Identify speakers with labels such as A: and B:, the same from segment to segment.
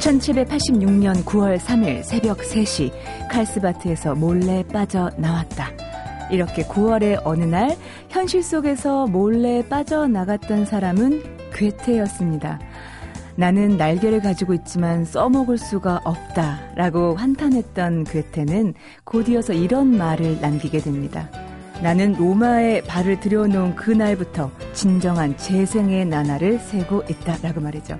A: 1786년 9월 3일 새벽 3시 칼스바트에서 몰래 빠져 나왔다. 이렇게 9월의 어느 날 현실 속에서 몰래 빠져나갔던 사람은 괴테였습니다. 나는 날개를 가지고 있지만 써먹을 수가 없다. 라고 한탄했던 괴테는 곧이어서 이런 말을 남기게 됩니다. 나는 로마에 발을 들여놓은 그날부터 진정한 재생의 나날을 세고 있다. 라고 말이죠.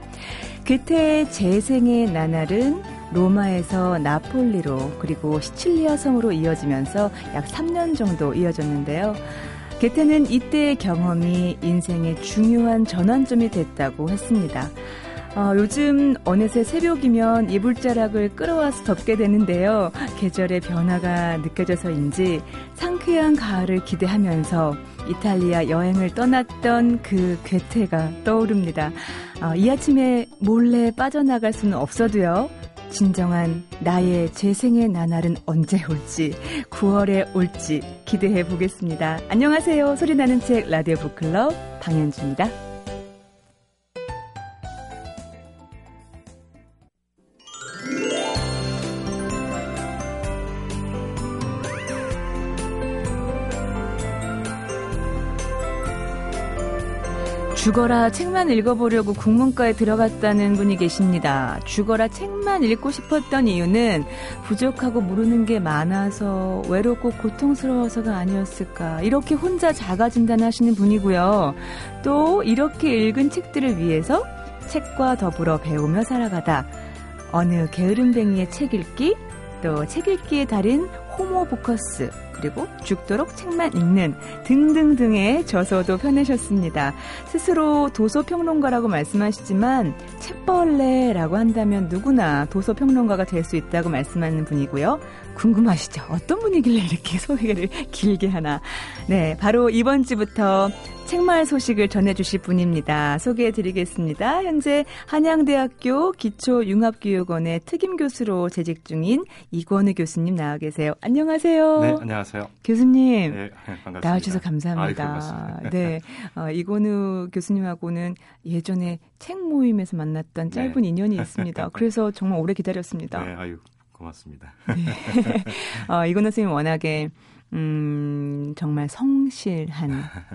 A: 괴테의 재생의 나날은 로마에서 나폴리로 그리고 시칠리아 섬으로 이어지면서 약 3년 정도 이어졌는데요. 게테는 이때의 경험이 인생의 중요한 전환점이 됐다고 했습니다. 어, 요즘 어느새 새벽이면 이불자락을 끌어와서 덮게 되는데요. 계절의 변화가 느껴져서인지 상쾌한 가을을 기대하면서 이탈리아 여행을 떠났던 그 괴테가 떠오릅니다. 어, 이 아침에 몰래 빠져나갈 수는 없어도요. 진정한 나의 재생의 나날은 언제 올지, 9월에 올지 기대해 보겠습니다. 안녕하세요. 소리나는 책 라디오 북클럽 방현주입니다. 죽어라 책만 읽어보려고 국문과에 들어갔다는 분이 계십니다. 죽어라 책만 읽고 싶었던 이유는 부족하고 모르는 게 많아서 외롭고 고통스러워서가 아니었을까. 이렇게 혼자 자가 진단 하시는 분이고요. 또 이렇게 읽은 책들을 위해서 책과 더불어 배우며 살아가다. 어느 게으름뱅이의 책 읽기, 또 책 읽기의 달인 호모 보커스, 그리고 죽도록 책만 읽는 등등등의 저서도 펴내셨습니다. 스스로 도서평론가라고 말씀하시지만 책벌레라고 한다면 누구나 도서평론가가 될 수 있다고 말씀하는 분이고요. 궁금하시죠? 어떤 분이길래 이렇게 소개를 길게 하나. 네, 바로 이번 주부터 책마을 소식을 전해주실 분입니다. 소개해드리겠습니다. 현재 한양대학교 기초융합교육원의 특임 교수로 재직 중인 이권우 교수님 나와 계세요. 안녕하세요.
B: 네, 안녕하세요.
A: 교수님.
B: 네, 반갑습니다.
A: 나와주셔서 감사합니다.
B: 아이,
A: 네, 어, 이권우 교수님하고는 예전에 책 모임에서 만났던 짧은 네. 인연이 있습니다. 그래서 정말 오래 기다렸습니다.
B: 네, 아유, 고맙습니다.
A: 네. 어, 이건우 선생님 워낙에 음, 정말 성실한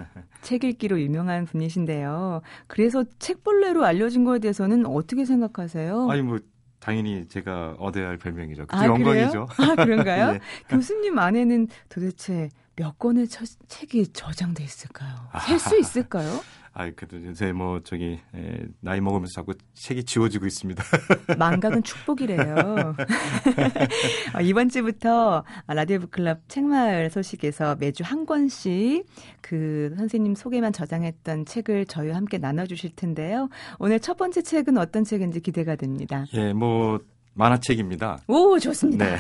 A: 책 읽기로 유명한 분이신데요. 그래서 책벌레로 알려진 거에 대해서는 어떻게 생각하세요?
B: 아니 뭐 당연히 제가 얻어야 할 별명이죠. 아, 영광이죠.
A: 아, 그런가요? 네. 교수님 안에는 도대체 몇 권의 처, 책이 저장돼 있을까요? 셀 수 있을까요?
B: 아 이, 그래도 요새 뭐, 저기, 에, 나이 먹으면서 자꾸 책이 지워지고 있습니다.
A: 망각은 축복이래요. 어, 이번 주부터 라디오 북클럽 책마을 소식에서 매주 한 권씩 그 선생님 소개만 저장했던 책을 저희와 함께 나눠주실 텐데요. 오늘 첫 번째 책은 어떤 책인지 기대가 됩니다.
B: 예, 뭐, 만화책입니다.
A: 오, 좋습니다. 네.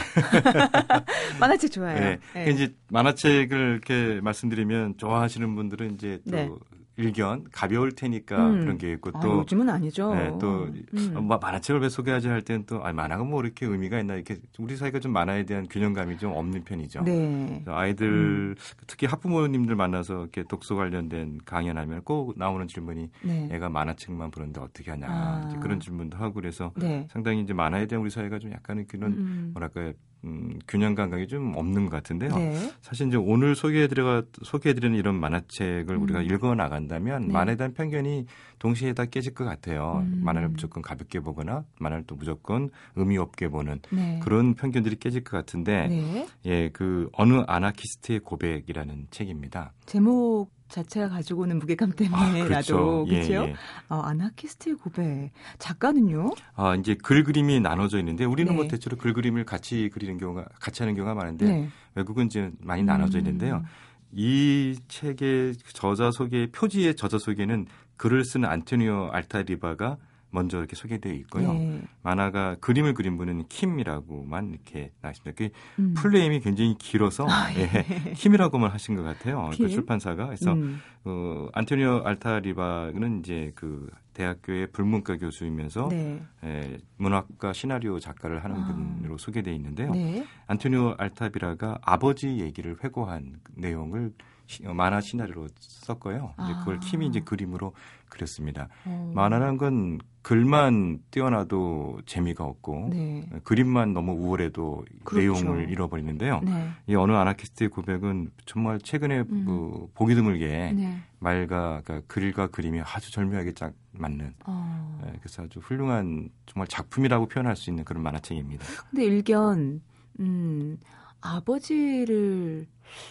A: 만화책 좋아요. 네.
B: 네. 이제 만화책을 이렇게 말씀드리면 좋아하시는 분들은 이제 또 네. 일견 가벼울 테니까 음. 그런 게 있고 또
A: 아, 요즘은 아니죠.
B: 네, 또 음. 만화책을 왜 소개하지 할 때는 또 아, 만화가 뭐 이렇게 의미가 있나 이렇게 우리 사회가 좀 만화에 대한 균형감이 좀 없는 편이죠. 네. 아이들 음. 특히 학부모님들 만나서 이렇게 독서 관련된 강연하면 꼭 나오는 질문이 네. 애가 만화책만 보는데 어떻게 하냐 아. 그런 질문도 하고 그래서 네. 상당히 이제 만화에 대한 우리 사회가 좀 약간의 그런 음. 뭐랄까 음, 균형 감각이 좀 없는 것 같은데요. 네. 사실 이제 오늘 소개해드려 소개해드리는 이런 만화책을 음. 우리가 읽어 나간다면 네. 만화에 대한 편견이 동시에 다 깨질 것 같아요. 음. 만화를 무조건 가볍게 보거나 만화를 또 무조건 의미 없게 보는 네. 그런 편견들이 깨질 것 같은데, 네. 예, 그 어느 아나키스트의 고백이라는 책입니다.
A: 제목 자체가 가지고 오는 무게감 때문에라도 아, 그렇죠. 그렇죠? 예, 예. 어, 아나키스트의 고백 작가는요?
B: 아 이제 글 그림이 나눠져 있는데 우리는 네. 뭐 대체로 글 그림을 같이 그리는 경우가 같이 하는 경우가 많은데 네. 외국은 이제 많이 나눠져 있는데요. 음. 이 책의 저자 소개 표지의 저자 소개는 글을 쓰는 안토니오 알타리바가 먼저 이렇게 소개되어 있고요. 네. 만화가 그림을 그린 분은 킴이라고만 이렇게 나왔습니다. 그 음. 플레임이 굉장히 길어서 아, 예. 예, 킴이라고만 하신 것 같아요. 그 출판사가 그래서 음. 어, 안토니오 알타리바는 이제 그 대학교의 불문과 교수이면서 네. 에, 문학과 시나리오 작가를 하는 아. 분으로 소개돼 있는데요. 네. 안토니오 알타비라가 아버지 얘기를 회고한 내용을 시, 어, 만화 시나리오로 썼고요. 아. 그걸 킴이 이제 그림으로 그렸습니다. 어. 만화라는 건 글만 뛰어나도 재미가 없고 네. 그림만 너무 우월해도 그렇죠. 내용을 잃어버리는데요. 네. 이 어느 아나키스트의 고백은 정말 최근에 음. 그 보기 드물게 네. 말과 그러니까 글과 그림이 아주 절묘하게 짝 맞는 어. 네, 그래서 아주 훌륭한 정말 작품이라고 표현할 수 있는 그런 만화책입니다.
A: 근데 일견 음, 아버지를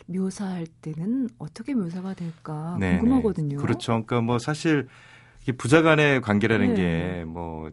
A: 묘사할 때는 어떻게 묘사가 될까 네네. 궁금하거든요.
B: 그렇죠. 그러니까 뭐 사실 이게 부자 간의 관계라는 네. 게뭐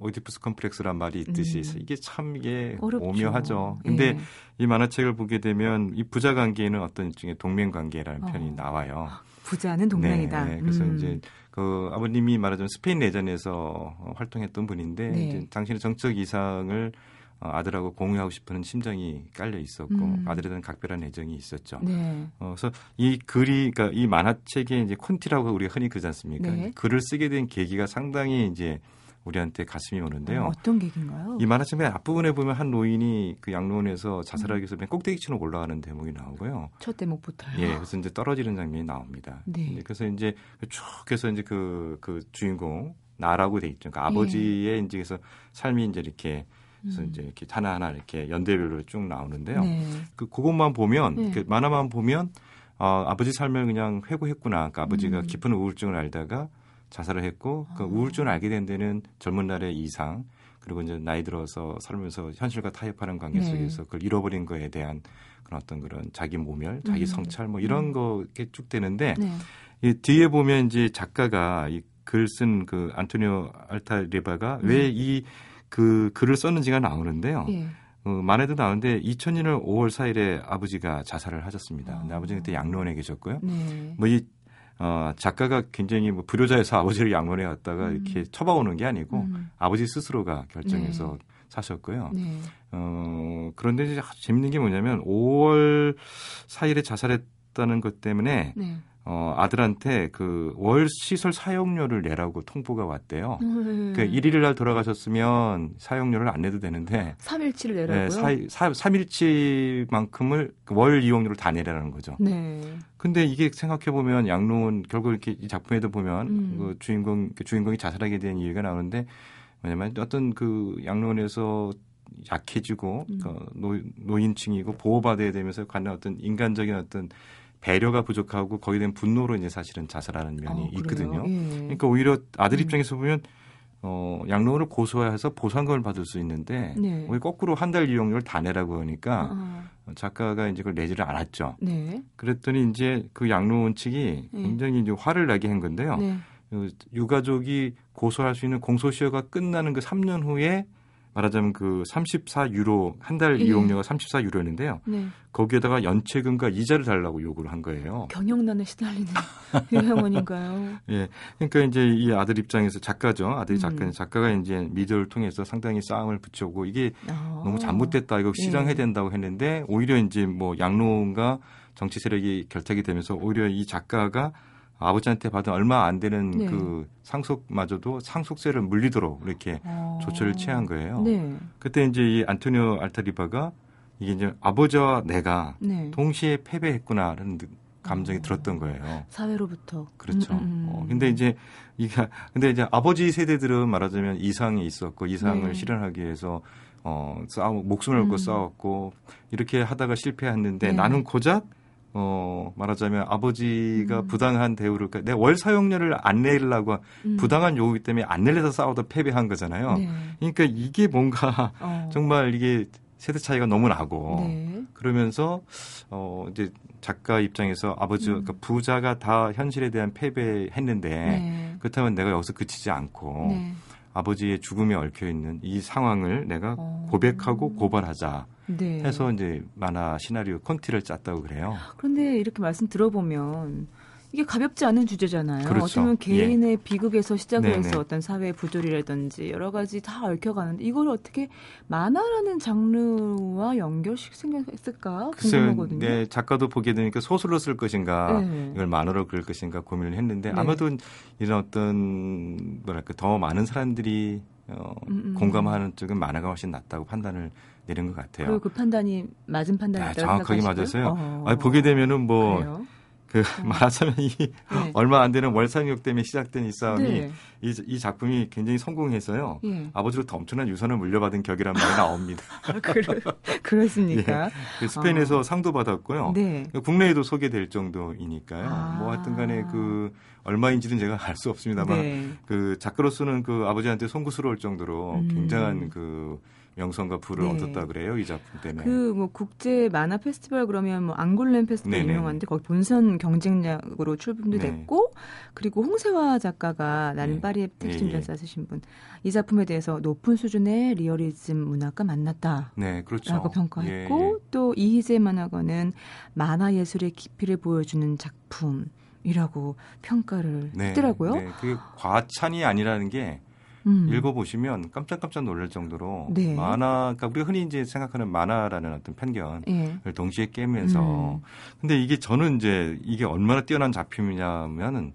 B: 오디푸스 컴플렉스란 말이 있듯이 음. 이게 참 이게 어렵죠. 오묘하죠. 근데 예. 이 만화책을 보게 되면 이 부자 관계에는 어떤 일종의 동맹 관계라는 어. 편이 나와요.
A: 부자는 동맹이다.
B: 네, 그래서 음. 이제 그 아버님이 말하자면 스페인 내전에서 활동했던 분인데 네. 이제 당신의 정적 이상을 어, 아들하고 공유하고 싶은 심정이 깔려 있었고 음. 아들에 대한 각별한 애정이 있었죠. 네. 어, 그래서 이 글이 그러니까 이 만화책에 이제 콘티라고 우리가 흔히 그러지 않습니까? 네. 글을 쓰게 된 계기가 상당히 이제 우리한테 가슴이 오는데요.
A: 어, 떤 계기인가요?
B: 이 만화책 맨 앞부분에 보면 한 노인이 그 양로원에서 자살하기 위해서 맨 꼭대기층으로 올라가는 대목이 나오고요.
A: 첫 대목부터요.
B: 예, 그래서 이제 떨어지는 장면이 나옵니다. 네. 그래서 이제 쭉 해서 이제 그, 그 주인공 나라고 돼 있죠. 그러니까 아버지의 네. 이제 그래서 삶이 이제 이렇게 그래서 음. 이제 이렇게 하나하나 이렇게 연대별로 쭉 나오는데요. 네. 그 그것만 보면 네. 그 만화만 보면 어, 아버지 삶을 그냥 회고했구나. 그러니까 아버지가 음. 깊은 우울증을 알다가 자살을 했고 그 아. 우울증을 알게 된 데는 젊은 날의 이상 그리고 이제 나이 들어서 살면서 현실과 타협하는 관계 네. 속에서 그걸 잃어버린 거에 대한 그런 어떤 그런 자기 모멸, 자기 음. 성찰 뭐 이런 음. 거 이렇게 쭉 되는데 네. 이 뒤에 보면 이제 작가가 이 글 쓴 그 안토니오 알타리바가 네. 왜이 그 글을 썼는지가 나오는데요. 예. 어, 만에도 나오는데 2000년 5월 4일에 아버지가 자살을 하셨습니다. 근데 아. 아버지는 그때 양로원에 계셨고요. 네. 뭐이 어, 작가가 굉장히 뭐 불효자에서 아버지를 양원에 갔다가 음. 이렇게 처박아오는 게 아니고 음. 아버지 스스로가 결정해서 네. 사셨고요. 네. 어, 그런데 이제 재밌는 게 뭐냐면 5월 4일에 자살했다는 것 때문에 네. 어, 아들한테 그 월 시설 사용료를 내라고 통보가 왔대요. 음. 그 1일 날 돌아가셨으면 사용료를 안 내도 되는데
A: 3일치를 내라고요?
B: 네, 4, 3일치만큼을 그월 이용료를 다 내라는 거죠. 네. 근데 이게 생각해 보면 양로원 결국 이렇게 이 작품에도 보면 음. 그 주인공 그 주인공이 자살하게 된 이유가 나오는데 뭐냐면 어떤 그 양로원에서 약해지고 음. 그 노, 노인층이고 보호받아야 되면서 관련 어떤 인간적인 어떤 배려가 부족하고 거기에 대한 분노로 이제 사실은 자살하는 면이 어, 있거든요. 예. 그러니까 오히려 아들 음. 입장에서 음. 보면 어, 양로원을 고소해서 보상금을 받을 수 있는데 네. 우리 거꾸로 한 달 이용료를 다 내라고 하니까 어. 작가가 이제 그걸 내지를 않았죠. 네. 그랬더니 이제 그 양로원 측이 네. 굉장히 이제 화를 나게 한 건데요. 네. 그 유가족이 고소할 수 있는 공소시효가 끝나는 그 3년 후에 말하자면 그 34유로 한달 예. 이용료가 34유로였는데요. 네. 거기에다가 연체금과 이자를 달라고 요구를 한 거예요.
A: 경영난에 시달리는 유형원인가요?
B: 예. 그러니까 이제 이 아들 입장에서 작가죠. 아들이 작가 음. 작가가 이제 미디어를 통해서 상당히 싸움을 붙여오고 이게 아. 너무 잘못됐다. 이거 시정해야 예. 된다고 했는데 오히려 이제 뭐 양로원과 정치 세력이 결탁이 되면서 오히려 이 작가가 아버지한테 받은 얼마 안 되는 네. 그 상속마저도 상속세를 물리도록 이렇게 어. 조처를 취한 거예요. 네. 그때 이제 이 안토니오 알타리바가 이게 이제 아버지와 내가 네. 동시에 패배했구나라는 감정이 어. 들었던 거예요.
A: 사회로부터.
B: 그렇죠. 음, 음. 어, 근데 이제 이게 근데 이제 아버지 세대들은 말하자면 이상이 있었고 이상을 네. 실현하기 위해서 어 싸우 목숨을 걸고 음. 싸웠고 이렇게 하다가 실패했는데 네. 나는 고작 어, 말하자면 아버지가 음. 부당한 대우를, 그러니까 내월 사용료를 안 내려고 음. 부당한 요구 때문에 안 내려서 싸우다 패배한 거잖아요. 네. 그러니까 이게 뭔가 어. 정말 이게 세대 차이가 너무 나고 네. 그러면서 어 이제 작가 입장에서 아버지 음. 그러니까 부자가 다 현실에 대한 패배했는데 네. 그렇다면 내가 여기서 그치지 않고 네. 아버지의 죽음에 얽혀 있는 이 상황을 내가 어. 고백하고 고발하자. 네. 해서 이제 만화 시나리오 콘티를 짰다고 그래요.
A: 그런데 이렇게 말씀 들어보면 이게 가볍지 않은 주제잖아요.
B: 그렇죠.
A: 어쩌면 개인의 예. 비극에서 시작을 네네. 해서 어떤 사회 부조리라든지 여러 가지 다 얽혀가는데 이걸 어떻게 만화라는 장르와 연결시켰을까 궁금하거든요.
B: 네, 작가도 보게 되니까 소설로 쓸 것인가 네. 이걸 만화로 그릴 것인가 고민을 했는데 네. 아마도 이런 어떤 뭐랄까 더 많은 사람들이 어, 음, 음. 공감하는 쪽은 만화가 훨씬 낫다고 판단을 내린 것 같아요.
A: 그리고 그 판단이 맞은 판단이라고 네, 정확하게
B: 맞았어요. 어, 아니, 보게 되면은 뭐 그래요? 그 어. 말하자면 이 네. 얼마 안 되는 월상역 때문에 시작된 이 싸움이 네. 이, 이, 작품이 굉장히 성공해서요. 예. 아버지로부터 엄청난 유산을 물려받은 격이란 말이 나옵니다.
A: 아, 그러, 그렇습니까? 예.
B: 그 스페인에서 어. 상도 받았고요. 네. 국내에도 소개될 정도이니까요. 아. 뭐 하여튼 간에 그 얼마인지는 제가 알 수 없습니다만 네. 그 작가로서는 그 아버지한테 송구스러울 정도로 음. 굉장한 그 명성과 부를 네. 얻었다 그래요 이 작품 때문에.
A: 그 뭐 국제 만화 페스티벌 그러면 뭐 앙골렘 페스티벌 네네. 유명한데 거기 본선 경쟁작으로 출품도 네. 됐고 그리고 홍세화 작가가 나는 네. 파리의 택시운전사 예, 예. 쓰신 분 이 작품에 대해서 높은 수준의 리얼리즘 문학과 만났다.
B: 네, 그렇죠.
A: 라고 평가했고 예. 또 이희재 만화가는 만화 예술의 깊이를 보여주는 작품. 이라고 평가를 네, 했더라고요. 네,
B: 그게 과찬이 아니라는 게 음. 읽어보시면 깜짝깜짝 놀랄 정도로 네. 만화, 그러니까 우리가 흔히 이제 생각하는 만화라는 어떤 편견을 예. 동시에 깨면서 음. 근데 이게 저는 이제 이게 얼마나 뛰어난 작품이냐면은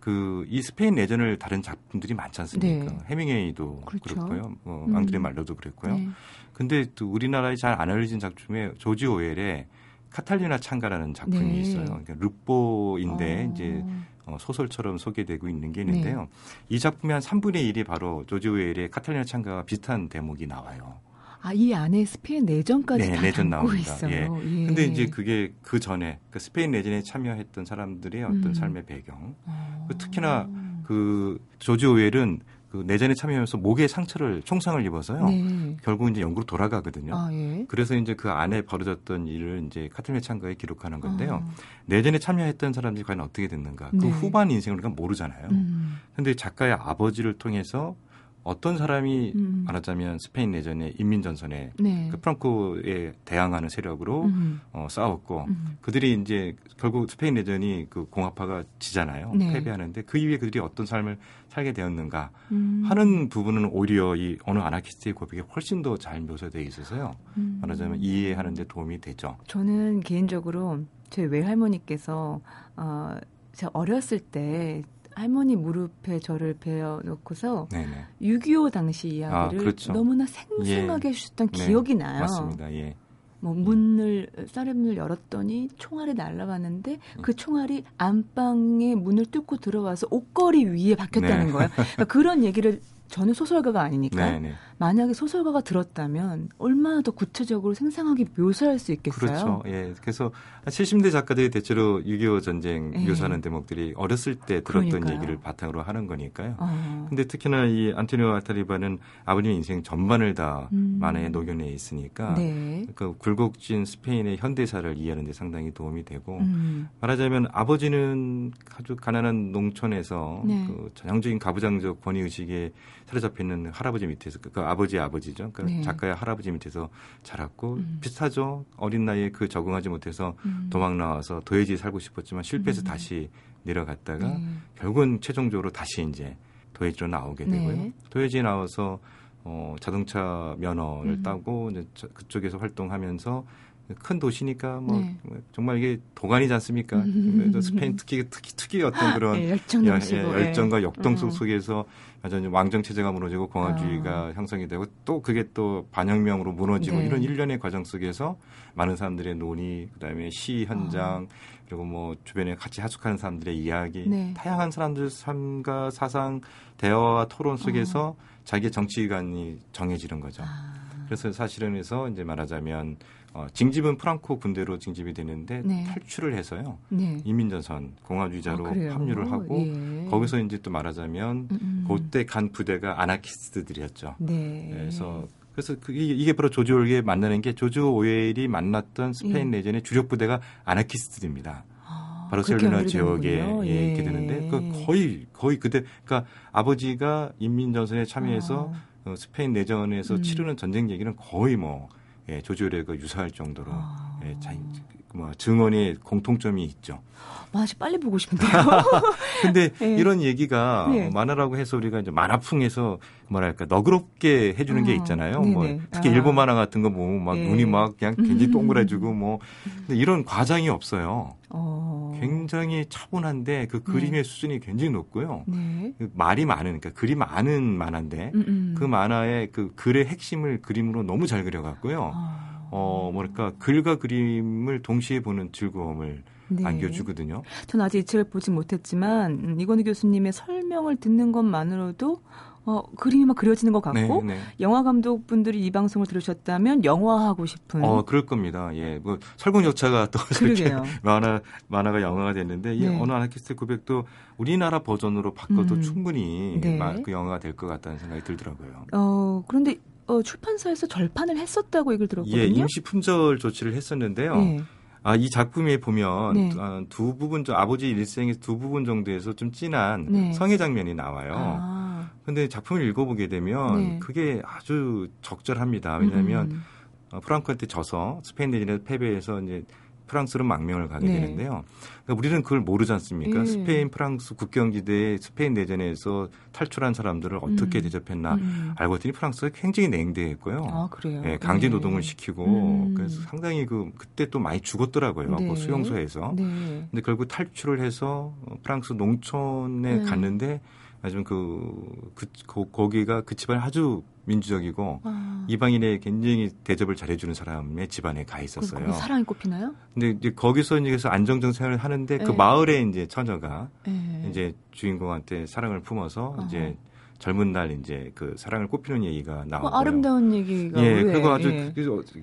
B: 그이 스페인 내전을 다른 작품들이 많지 않습니까? 네. 해밍웨이도 그렇죠. 그렇고요, 뭐 음. 앙드레 말로도 그랬고요. 네. 근데 또 우리나라에 잘 안 알려진 작품 중에 조지 오웰의 카탈리나 창가라는 작품이 네. 있어요. 그러니까 르뽀인데 어. 이제 어, 소설처럼 소개되고 있는 게 있는데요. 네. 이 작품의 한 3분의 1이 바로 조지 오웰의 카탈리나 창가와 비슷한 대목이 나와요.
A: 아, 이 안에 스페인 내전까지 네, 다 내전 나옵니다. 있어요. 예.
B: 예. 근데 이제 그게 그 전에 그 스페인 내전에 참여했던 사람들의 어떤 음. 삶의 배경. 어. 특히나 그 조지 오웰은 그 내전에 참여하면서 목에 상처를 총상을 입어서요. 네. 결국 이제 영국으로 돌아가거든요. 아, 예. 그래서 이제 그 안에 벌어졌던 일을 이제 카틀메 창가에 기록하는 건데요. 아. 내전에 참여했던 사람들이 과연 어떻게 됐는가? 그 네. 후반 인생을 우리가 모르잖아요. 음. 근데 작가의 아버지를 통해서 어떤 사람이 음. 말하자면 스페인 내전에 인민전선에 네. 그 프랑코에 대항하는 세력으로 음. 어, 싸웠고 음. 그들이 이제 결국 스페인 내전이 그 공화파가 지잖아요. 네. 패배하는데 그 이후에 그들이 어떤 삶을 살게 되었는가 음. 하는 부분은 오히려 이 어느 아나키스트의 고백에 훨씬 더 잘 묘사되어 있어서요. 음. 말하자면 이해하는 데 도움이 되죠.
A: 저는 개인적으로 제 외할머니께서 어, 제가 어렸을 때 할머니 무릎에 저를 베어 놓고서 6.25 당시 이야기를 아, 그렇죠. 너무나 생생하게 예. 해주셨던 네. 기억이 나요.
B: 맞습니다. 예.
A: 뭐 문을 쌀문을 열었더니 총알이 날라왔는데 그 음. 총알이 안방에 문을 뚫고 들어와서 옷걸이 위에 박혔다는 네. 거예요. 그러니까 그런 얘기를 저는 소설가가 아니니까 네네. 네. 만약에 소설가가 들었다면 얼마나 더 구체적으로 생생하게 묘사할 수 있겠어요.
B: 그렇죠. 예. 그래서 70대 작가들이 대체로 6.25 전쟁 예. 묘사하는 대목들이 어렸을 때 들었던 그러니까요. 얘기를 바탕으로 하는 거니까요. 어. 근데 특히나 이 안토니오 아타리바는 아버님의 인생 전반을 다 음. 만화에 녹여내 있으니까 네. 그 굴곡진 스페인의 현대사를 이해하는 데 상당히 도움이 되고 음. 말하자면 아버지는 아주 가난한 농촌에서 네. 그 전형적인 가부장적 권위 의식에 사로잡혀 있는 할아버지 밑에서 그 아버지의 아버지죠. 그러니까 네. 작가의 할아버지 밑에서 자랐고 음. 비슷하죠. 어린 나이에 그 적응하지 못해서 음. 도망 나와서 도예지 살고 싶었지만 실패해서 음. 다시 내려갔다가 네. 결국은 최종적으로 다시 이제 도예지로 나오게 되고요. 네. 도예지에 나와서 어, 자동차 면허를 음. 따고 이제 그쪽에서 활동하면서 큰 도시니까 뭐 네. 정말 이게 도가니지 않습니까? 음. 스페인 특히 특히 특히 어떤 그런 네, 열정 열, 예, 열정 과 역동성 음. 속에서 완전히 왕정 체제가 무너지고 공화주의가 아. 형성이 되고 또 그게 또 반혁명으로 무너지고 네. 이런 일련의 과정 속에서 많은 사람들의 논의 그다음에 시 현장 아. 그리고 뭐 주변에 같이 하숙하는 사람들의 이야기 네. 다양한 사람들 삶과 사상 대화와 토론 속에서 아. 자기의 정치관이 정해지는 거죠. 아. 그래서 사실은 해서 이제 말하자면 어, 징집은 프랑코 군대로 징집이 되는데 네. 탈출을 해서요. 네. 이민전선 공화주의자로 아, 합류를 하고 예. 거기서 이제 또 말하자면 음. 음. 그때 간 부대가 아나키스트들이었죠. 네. 그래서 그래서 그, 이게 바로 조지 오웰이 만나는 게 조지 오웰이 만났던 스페인 예. 내전의 주력 부대가 아나키스트들입니다. 아, 바르셀로나 지역에 예, 예. 있게 되는데 그 거의 거의 그때 그러니까 아버지가 인민전선에 참여해서 아. 어, 스페인 내전에서 음. 치르는 전쟁 얘기는 거의 뭐 예, 조지오레가 유사할 정도로 아. 예, 자, 뭐 증언의 공통점이 있죠.
A: 아직 빨리 보고 싶은데요.
B: 근데 네. 이런 얘기가 네. 만화라고 해서 우리가 이제 만화풍에서 뭐랄까 너그럽게 해주는 어. 게 있잖아요. 네네. 뭐 특히 아. 일본 만화 같은 거 보면 막 네. 눈이 막 그냥 굉장히 동그래지고 뭐 근데 이런 과장이 없어요. 어. 굉장히 차분한데 그 그림의 네. 수준이 굉장히 높고요. 네. 그 말이 많은 그러니까 그림 많은 만화인데 음음. 음. 그 만화의 그 글의 핵심을 그림으로 너무 잘 그려갖고요. 어. 어, 뭐랄까, 글과 그림을 동시에 보는 즐거움을 네. 안겨주거든요.
A: 전 아직 이 책을 보지 못했지만 음, 이건희 교수님의 설명을 듣는 것만으로도 어, 그림이 막 그려지는 것 같고 네, 네. 영화 감독분들이 이 방송을 들으셨다면 영화하고 싶은
B: 어 그럴 겁니다. 예, 뭐 설국열차가 또 그러게요. 만화 만화가 영화가 됐는데 이 네. 어느 아나키스트 900도 우리나라 버전으로 바꿔도 음. 충분히 네. 그 영화가 될 것 같다는 생각이 들더라고요.
A: 어 그런데 어, 출판사에서 절판을 했었다고 얘기를 들었거든요.
B: 예, 임시 품절 조치를 했었는데요. 네. 아, 이 작품에 보면 네. 아, 두 부분, 아버지 일생의 두 부분 정도에서 좀 진한 네. 성의 장면이 나와요. 아. 근데 작품을 읽어보게 되면 네. 그게 아주 적절합니다. 왜냐하면 음. 어, 프랑크한테 져서 스페인 내전에서 패배해서 이제 프랑스로 망명을 가게 네. 되는데요. 그러니까 우리는 그걸 모르지 않습니까? 예. 스페인, 프랑스 국경지대에 스페인 내전에서 탈출한 사람들을 어떻게 음. 대접했나 음. 알고 봤더니 프랑스가 굉장히 냉대했고요.
A: 아, 그래요?
B: 예, 강제 네. 노동을 네. 시키고 음. 그래서 상당히 그 그때 또 많이 죽었더라고요. 네. 그 수용소에서. 네. 근데 결국 탈출을 해서 프랑스 농촌에 네. 갔는데 아주 그, 그, 그 거 기가 그 집안이 아주 민주적이고 아. 이방인의 굉장히 대접을 잘해주는 사람의 집안에 가 있었어요.
A: 사랑이 꼽히나요?
B: 근데 이제 거기서 이제 안정적 생활을 하는데 그 네. 마을에 이제 처녀가 네. 이제 주인공한테 사랑을 품어서 어. 이제 젊은 날 이제 그 사랑을 꽃피는 얘기가 나오고 뭐
A: 아름다운 얘기가
B: 예, 그거 아주 예.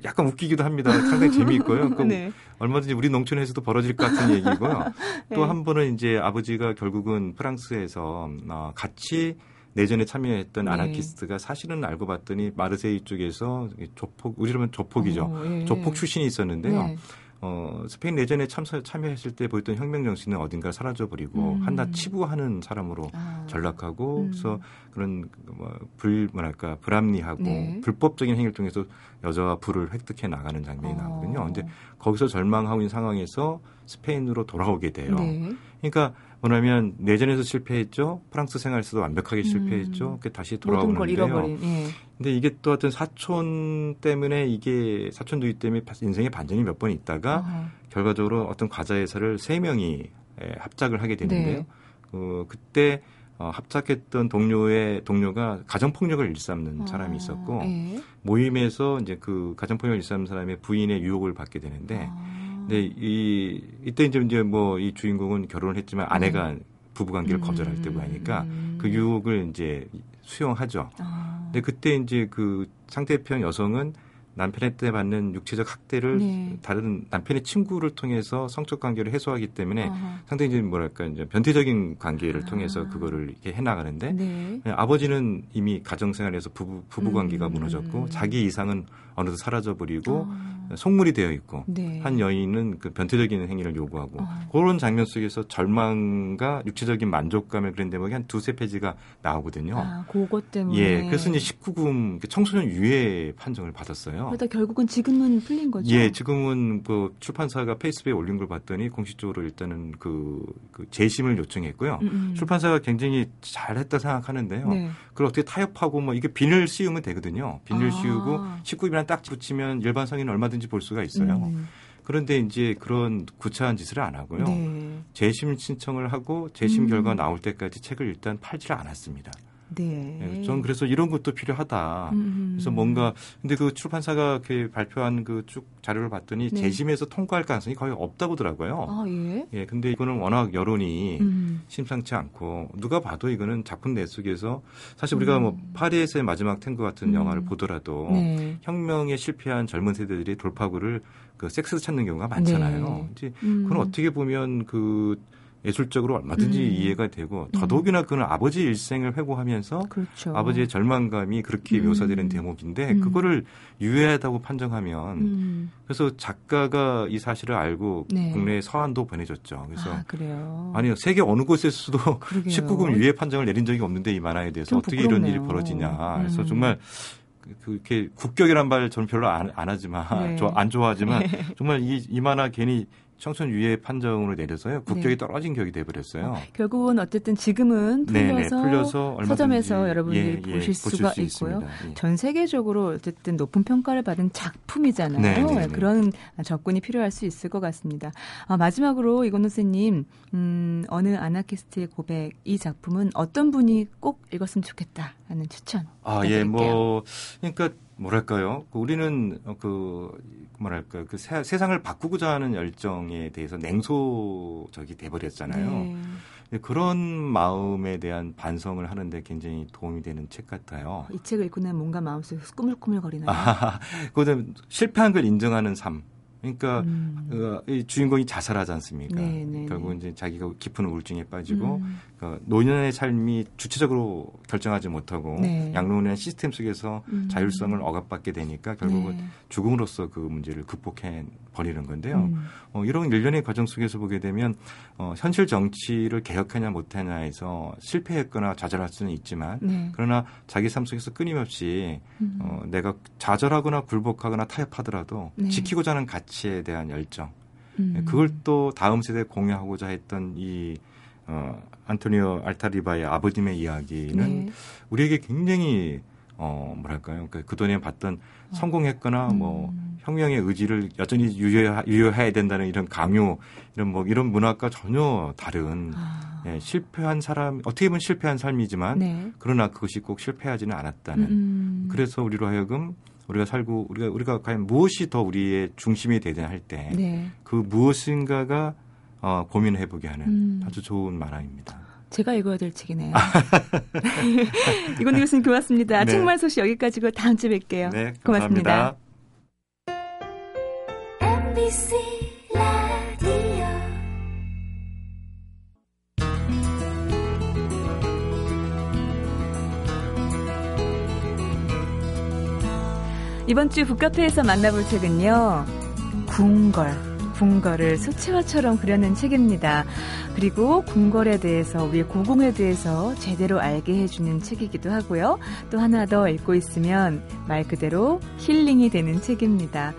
B: 약간 웃기기도 합니다. 상당히 재미있고요. 네. 얼마든지 우리 농촌에서도 벌어질 것 같은 얘기고요. 네. 또한 번은 이제 아버지가 결국은 프랑스에서 어, 같이 내전에 참여했던 네. 아나키스트가 사실은 알고 봤더니 마르세이 쪽에서 조폭 우리로면 조폭이죠. 오, 예. 조폭 출신이 있었는데요. 네. 어, 스페인 내전에 참사, 참여했을 때 보였던 혁명 정신은 어딘가 사라져 버리고 음. 한낱 치부하는 사람으로 아. 전락하고 음. 그래서 그런 뭐, 불 뭐랄까 불합리하고 네. 불법적인 행위를 통해서 여자와 불을 획득해 나가는 장면이 어. 나오거든요. 근데 거기서 절망하고 있는 상황에서 스페인으로 돌아오게 돼요. 네. 그러니까 뭐냐면 내전에서 실패했죠. 프랑스 생활에서도 완벽하게 실패했죠. 음. 다시 돌아오는데요. 예. 근데 이게 또 어떤 사촌 때문에 이게 사촌 두기 때문에 인생의 반전이 몇 번 있다가 어허. 결과적으로 어떤 과자 회사를 세 명이 합작을 하게 되는데요. 네. 어, 그때 어, 합작했던 동료의 동료가 가정 폭력을 일삼는 어, 사람이 있었고 예. 모임에서 이제 그 가정 폭력을 일삼는 사람의 부인의 유혹을 받게 되는데 아. 네, 이 이때 이제 이제 뭐 이 주인공은 결혼을 했지만 아내가 음. 부부 관계를 음. 거절할 때고 하니까 그 유혹을 이제 수용하죠. 아. 근데 그때 이제 그 상대편 여성은 남편한테 받는 육체적 학대를 네. 다른 남편의 친구를 통해서 성적 관계를 해소하기 때문에 아하. 상당히 이제 뭐랄까 이제 변태적인 관계를 아. 통해서 그거를 이렇게 해 나가는데 네. 아버지는 이미 가정 생활에서 부부 부부 관계가 음. 무너졌고 자기 이상은 어느덧 사라져 버리고 아. 속물이 되어 있고 네. 한 여인은 그 변태적인 행위를 요구하고 어. 그런 장면 속에서 절망과 육체적인 만족감을 그런 대목이 한 두세 페이지가 나오거든요.
A: 아, 그것 때문에.
B: 예, 그래서 이제 19금 그 청소년 유해 판정을 받았어요.
A: 그러다 결국은 지금은 풀린 거죠.
B: 예, 지금은 그 출판사가 페이스북에 올린 걸 봤더니 공식적으로 일단은 그, 그 재심을 요청했고요. 음음. 음. 출판사가 굉장히 잘했다 생각하는데요. 네. 그걸 어떻게 타협하고 뭐 이게 비늘 씌우면 되거든요. 비늘 아. 씌우고 19금이 랑딱 붙이면 일반 성인은 얼마든지 얼마든지 볼 수가 있어요. 음. 그런데 이제 그런 구차한 짓을 안 하고요. 네. 재심 신청을 하고 재심 음. 결과 나올 때까지 책을 일단 팔지를 않았습니다. 네. 네. 전 그래서 이런 것도 필요하다. 음. 그래서 뭔가 근데 그 출판사가 그 발표한 그 쭉 자료를 봤더니 네. 재심에서 통과할 가능성이 거의 없다고 하더라고요.
A: 아, 예.
B: 예. 근데 이거는 워낙 여론이 음. 심상치 않고 누가 봐도 이거는 작품 내 속에서 사실 우리가 뭐 음. 파리에서의 마지막 탱고 같은 음. 영화를 보더라도 네. 혁명에 실패한 젊은 세대들이 돌파구를 그 섹스를 찾는 경우가 많잖아요. 네. 이제 그건 음. 어떻게 보면 그 예술적으로 얼마든지 음. 이해가 되고 음. 더더욱이나 그는 아버지 일생을 회고하면서 그렇죠. 아버지의 절망감이 그렇게 음. 묘사되는 대목인데 음. 그거를 유해하다고 판정하면 음. 그래서 작가가 이 사실을 알고 네. 국내에 서한도 보내줬죠. 그래서
A: 아.
B: 아니요 세계 어느 곳에서도 그러게요. 19금 유해 판정을 내린 적이 없는데 이 만화에 대해서 어떻게 부끄럽네요. 이런 일이 벌어지냐. 그래서 음. 정말 그렇게 국격이란 말 저는 별로 안, 안 하지만 네. 안 좋아하지만 네. 정말 이, 이 만화 괜히 청소년 유예 판정으로 내려서요 국격이 네. 떨어진 격이 돼버렸어요. 어,
A: 결국은 어쨌든 지금은 풀려서, 네네, 풀려서 서점에서 여러분들이 예, 예, 보실 수가 수 있고요. 예. 전 세계적으로 어쨌든 높은 평가를 받은 작품이잖아요. 네네네. 네, 네. 그런 접근이 필요할 수 있을 것 같습니다. 아, 마지막으로 이건호 선생님 음, 어느 아나키스트의 고백 이 작품은 어떤 분이 꼭 읽었으면 좋겠다 하는 추천.
B: 아 예, 뭐 그러니까 뭐랄까요? 그 우리는 그 뭐랄까 그 세, 상을 바꾸고자 하는 열정에 대해서 냉소적이 돼버렸잖아요. 네. 그런 마음에 대한 반성을 하는데 굉장히 도움이 되는 책 같아요.
A: 이 책을 읽고 나면 뭔가 마음속에 꾸물꾸물거리나요? 아,
B: 그거는 실패한 걸 인정하는 삶. 그러니까 음. 어, 이 주인공이 자살하지 않습니까? 네, 네, 결국 네. 이제 자기가 깊은 우울증에 빠지고 음. 그 노년의 삶이 주체적으로 결정하지 못하고 네. 양로원의 시스템 속에서 음. 자율성을 억압받게 되니까 결국은 네. 죽음으로써 그 문제를 극복해 버리는 건데요. 음. 어, 이런 일련의 과정 속에서 보게 되면 어, 현실 정치를 개혁하냐 못하냐에서 실패했거나 좌절할 수는 있지만 네. 그러나 자기 삶 속에서 끊임없이 음. 어, 내가 좌절하거나 굴복하거나 타협하더라도 네. 지키고자 하는 가치 에 대한 열정 음. 그걸 또 다음 세대에 공유하고자 했던 이 어, 안토니오 알타리바의 아버님의 이야기는 네. 우리에게 굉장히 어, 뭐랄까요. 그, 그동안에 봤던 어. 성공했거나 뭐 음. 뭐 혁명의 의지를 여전히 유효, 유효해야 된다는 이런 강요, 이런 뭐 이런 문화과 전혀 다른 아. 예, 실패한 사람, 어떻게 보면 실패한 삶이지만 네. 그러나 그것이 꼭 실패하지는 않았다는. 음. 그래서 우리로 하여금 우리가 살고 우리가 우리가 과연 무엇이 더 우리의 중심이 되든 할 때그 네. 그 무엇인가가 어, 고민해 보게 하는 음. 아주 좋은 만화입니다.
A: 제가 읽어야 될 책이네요. 이건 교수님 고맙습니다. 네. 책말 소식 여기까지고 다음 주에 뵐게요. 네, 고맙습니다. MBC 라디오 이번 주 북카페에서 만나볼 책은요. 궁걸. 궁궐을 수채화처럼 그려낸 책입니다. 그리고 궁궐에 대해서 우리의 고궁에 대해서 제대로 알게 해주는 책이기도 하고요. 또 하나 더 읽고 있으면 말 그대로 힐링이 되는 책입니다.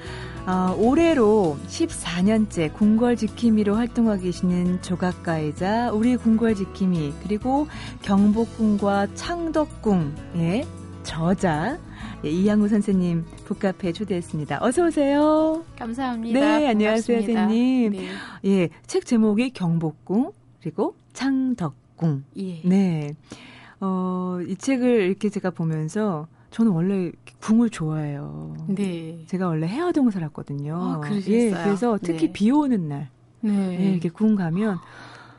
A: 어, 올해로 14년째 궁궐 지킴이로 활동하고 계시는 조각가이자 우리 궁궐 지킴이 그리고 경복궁과 창덕궁의 저자 예, 이양우 선생님 북카페 초대했습니다. 어서 오세요.
C: 감사합니다.
A: 네, 안녕하세요, 선생님. 네. 예, 책 제목이 경복궁 그리고 창덕궁. 예. 네. 어, 이 책을 이렇게 제가 보면서 저는 원래 궁을 좋아해요. 네. 제가 원래 해화동 살았거든요. 아,
C: 그러셨어요?
A: 예, 그래서 특히 네. 비 오는 날. 네. 예, 이렇게 궁 가면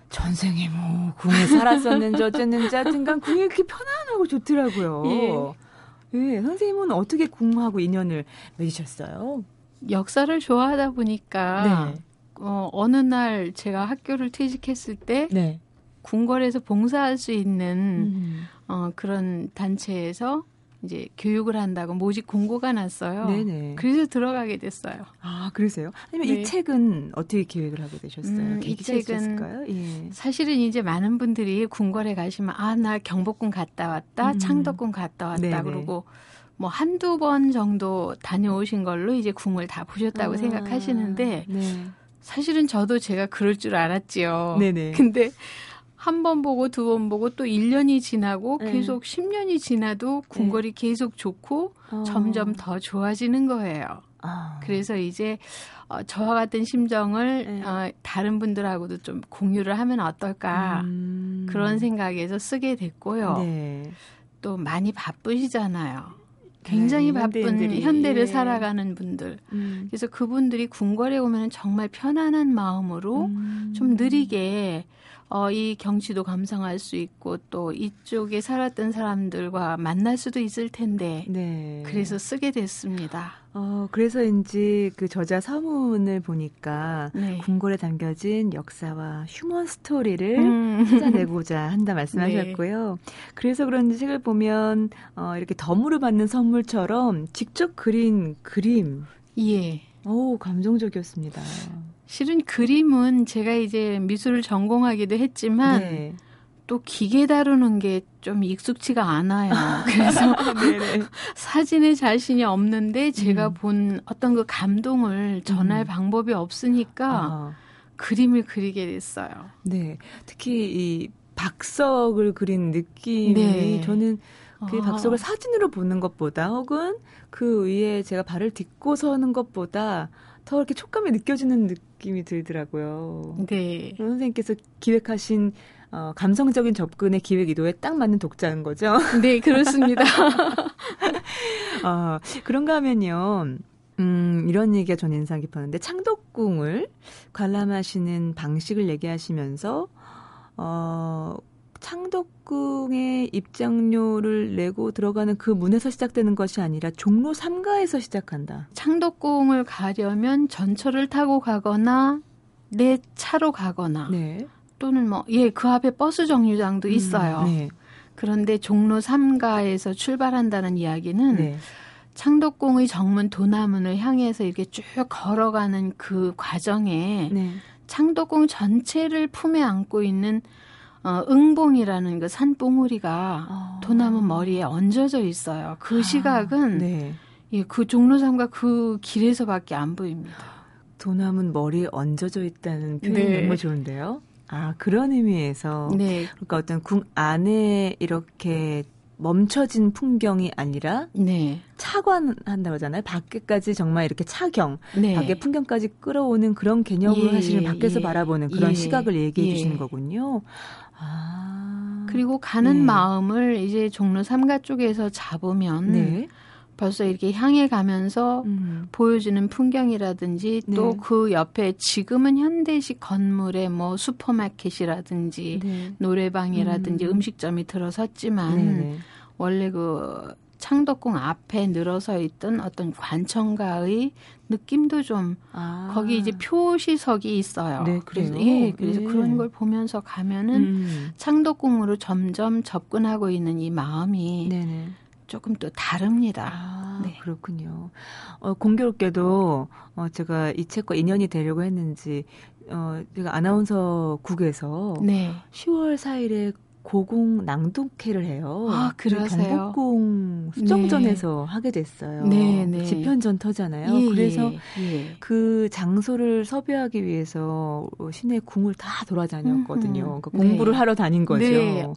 A: 전생에 뭐 궁에 살았었는지 어쨌는지 하여튼간 궁이 이렇게 편안하고 좋더라고요. 예. 네, 선생님은 어떻게 궁하고 인연을 맺으셨어요?
C: 역사를 좋아하다 보니까 네. 어, 어느 날 제가 학교를 퇴직했을 때 네. 궁궐에서 봉사할 수 있는 음. 어, 그런 단체에서 이제 교육을 한다고 모집 공고가 났어요. 네네. 그래서 들어가게 됐어요.
A: 아, 그러세요? 아니면 네. 이 책은 어떻게 기획을 하게 되셨어요? 음, 이 책은
C: 예. 사실은 이제 많은 분들이 궁궐에 가시면 아, 나 경복궁 갔다 왔다, 음. 창덕궁 갔다 왔다 네네. 그러고 뭐 한두 번 정도 다녀오신 걸로 이제 궁을 다 보셨다고 아, 생각하시는데 네. 사실은 저도 제가 그럴 줄 알았지요. 네네. 근데 한 번 보고 두 번 보고 또 1년이 지나고 네. 계속 10년이 지나도 궁궐이 네. 계속 좋고 어. 점점 더 좋아지는 거예요. 아. 그래서 이제 어, 저와 같은 심정을 네. 어, 다른 분들하고도 좀 공유를 하면 어떨까 음. 그런 생각에서 쓰게 됐고요. 네. 또 많이 바쁘시잖아요. 굉장히 네, 바쁜 현대인들이. 현대를 예. 살아가는 분들. 음. 그래서 그분들이 궁궐에 오면 정말 편안한 마음으로 음. 좀 느리게 어, 이 경치도 감상할 수 있고 또 이쪽에 살았던 사람들과 만날 수도 있을 텐데 네. 그래서 쓰게 됐습니다.
A: 어, 그래서인지 그 저자 서문을 보니까 네. 궁궐에 담겨진 역사와 휴먼 스토리를 음. 찾아내고자 한다 말씀하셨고요. 네. 그래서 그런지 책을 보면 어, 이렇게 덤으로 받는 선물처럼 직접 그린 그림. 예. 오, 감동적이었습니다.
C: 실은 그림은 제가 이제 미술을 전공하기도 했지만 네. 또 기계 다루는 게 좀 익숙치가 않아요. 그래서 사진에 자신이 없는데 제가 음. 본 어떤 그 감동을 전할 음. 방법이 없으니까 아. 그림을 그리게 됐어요.
A: 네. 특히 이 박석을 그린 느낌이 네. 저는 그 아. 박석을 사진으로 보는 것보다 혹은 그 위에 제가 발을 딛고 서는 것보다 더 이렇게 촉감이 느껴지는 느낌이 들더라고요.
C: 네.
A: 선생님께서 기획하신 어, 감성적인 접근의 기획 이도에 딱 맞는 독자인 거죠?
C: 네, 그렇습니다.
A: 어, 그런가 하면요. 음, 이런 얘기가 전 인상 깊었는데, 창덕궁을 관람하시는 방식을 얘기하시면서, 어, 창덕궁에 입장료를 내고 들어가는 그 문에서 시작되는 것이 아니라 종로 3가에서 시작한다.
C: 창덕궁을 가려면 전철을 타고 가거나 내 차로 가거나 네. 또는 뭐, 예, 그 앞에 버스 정류장도 음, 있어요. 음, 네. 그런데 종로 3가에서 출발한다는 이야기는 네. 창덕궁의 정문 도남문을 향해서 이렇게 쭉 걸어가는 그 과정에 네. 창덕궁 전체를 품에 안고 있는 어, 응봉이라는 그 산봉우리가 어. 도남문 머리에 얹어져 있어요. 그 아, 시각은 네. 예, 그 종로삼가 그 길에서밖에 안 보입니다.
A: 도남은 머리에 얹어져 있다는 표현이 네. 너무 좋은데요. 아, 그런 의미에서. 네. 그러니까 어떤 궁 안에 이렇게 멈춰진 풍경이 아니라 네. 차관한다고 하잖아요. 밖에까지 정말 이렇게 차경, 네. 밖에 풍경까지 끌어오는 그런 개념으로 예, 사실은 밖에서 예, 바라보는 그런 예, 시각을 얘기해 예. 주시는 거군요.
C: 아. 그리고 가는 네. 마음을 이제 종로 삼가 쪽에서 잡으면 네. 벌써 이렇게 향해 가면서 음. 보여주는 풍경이라든지 네. 또그 옆에 지금은 현대식 건물에 뭐 슈퍼마켓이라든지 네. 노래방이라든지 음. 식점이 들어섰지만 네, 네 원래 그 창덕궁 앞에 늘어서 있던 어떤 관청가의 느낌도 좀 아. 거기 이제 표시석이 있어요. 네, 그래서 예, 그래서 네. 그런 걸 보면서 가면은 음. 창덕궁으로 점점 접근하고 있는 이 마음이 네네. 조금 또 다릅니다.
A: 아, 네. 그렇군요. 어, 공교롭게도 어, 제가 이 책과 인연이 되려고 했는지 어, 제가 아나운서 국에서 네. 10월 4일에 고궁 낭독회를 해요.
C: 아, 그러세요?
A: 경복궁 수정전에서 네. 하게 됐어요. 네, 네. 지편전터잖아요. 예, 그래서 예. 그 장소를 섭외하기 위해서 시내 궁을 다 돌아다녔거든요. 그러니까 공부를 네. 하러 다닌 거죠. 네. 어.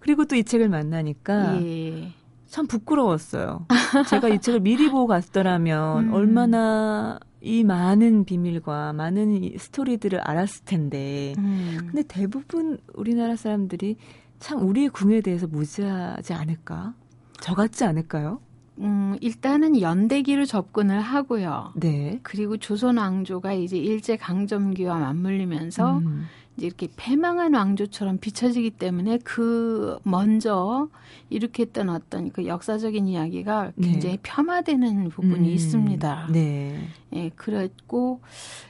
A: 그리고 또 이 책을 만나니까 예. 참 부끄러웠어요. 제가 이 책을 미리 보고 갔더라면 음. 얼마나 이 많은 비밀과 많은 스토리들을 알았을 텐데. 음. 근데 대부분 우리나라 사람들이 참 우리의 궁에 대해서 무지하지 않을까? 저 같지 않을까요?
C: 음, 일단은 연대기로 접근을 하고요. 네. 그리고 조선 왕조가 이제 일제 강점기와 맞물리면서 음. 이제 이렇게 패망한 왕조처럼 비춰지기 때문에 그 먼저 일으켰던 어떤 그 역사적인 이야기가 네. 굉장히 네. 폄하되는 부분이 음, 있습니다. 네. 예, 그랬고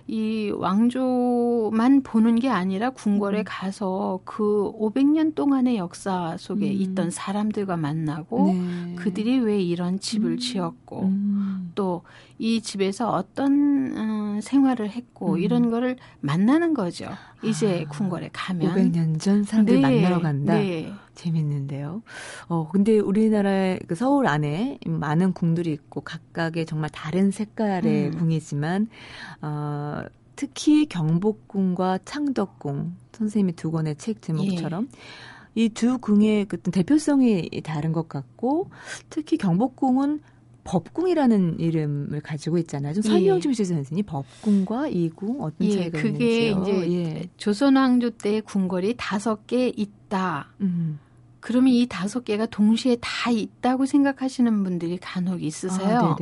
C: 이 왕조만 보는 게 아니라 궁궐에 음. 가서 그 500년 동안의 역사 속에 음. 있던 사람들과 만나고 네. 그들이 왜 이런 집을 음. 지었고 음. 또이 집에서 어떤 음, 생활을 했고 음. 이런 거를 만나는 거죠. 이제 아, 궁궐에 가면
A: 500년 전 사람들 네. 만나러 간다. 네. 재밌는데요. 어, 근데 우리나라의 그 서울 안에 많은 궁들이 있고 각각의 정말 다른 색깔의 음. 궁이지만, 어, 특히 경복궁과 창덕궁, 선생님이 두 권의 책 제목처럼 예. 이두 궁의 그 대표성이 다른 것 같고, 특히 경복궁은 법궁이라는 이름을 가지고 있잖아요. 좀 설명 예. 좀 해주세요, 선생님. 법궁과 이궁 어떤 예, 차이가
C: 그게 있는지요? 그게 이제 예. 조선 왕조 때 궁궐이 다섯 개 있다. 음. 그러면 이 다섯 개가 동시에 다 있다고 생각하시는 분들이 간혹 있으세요. 아,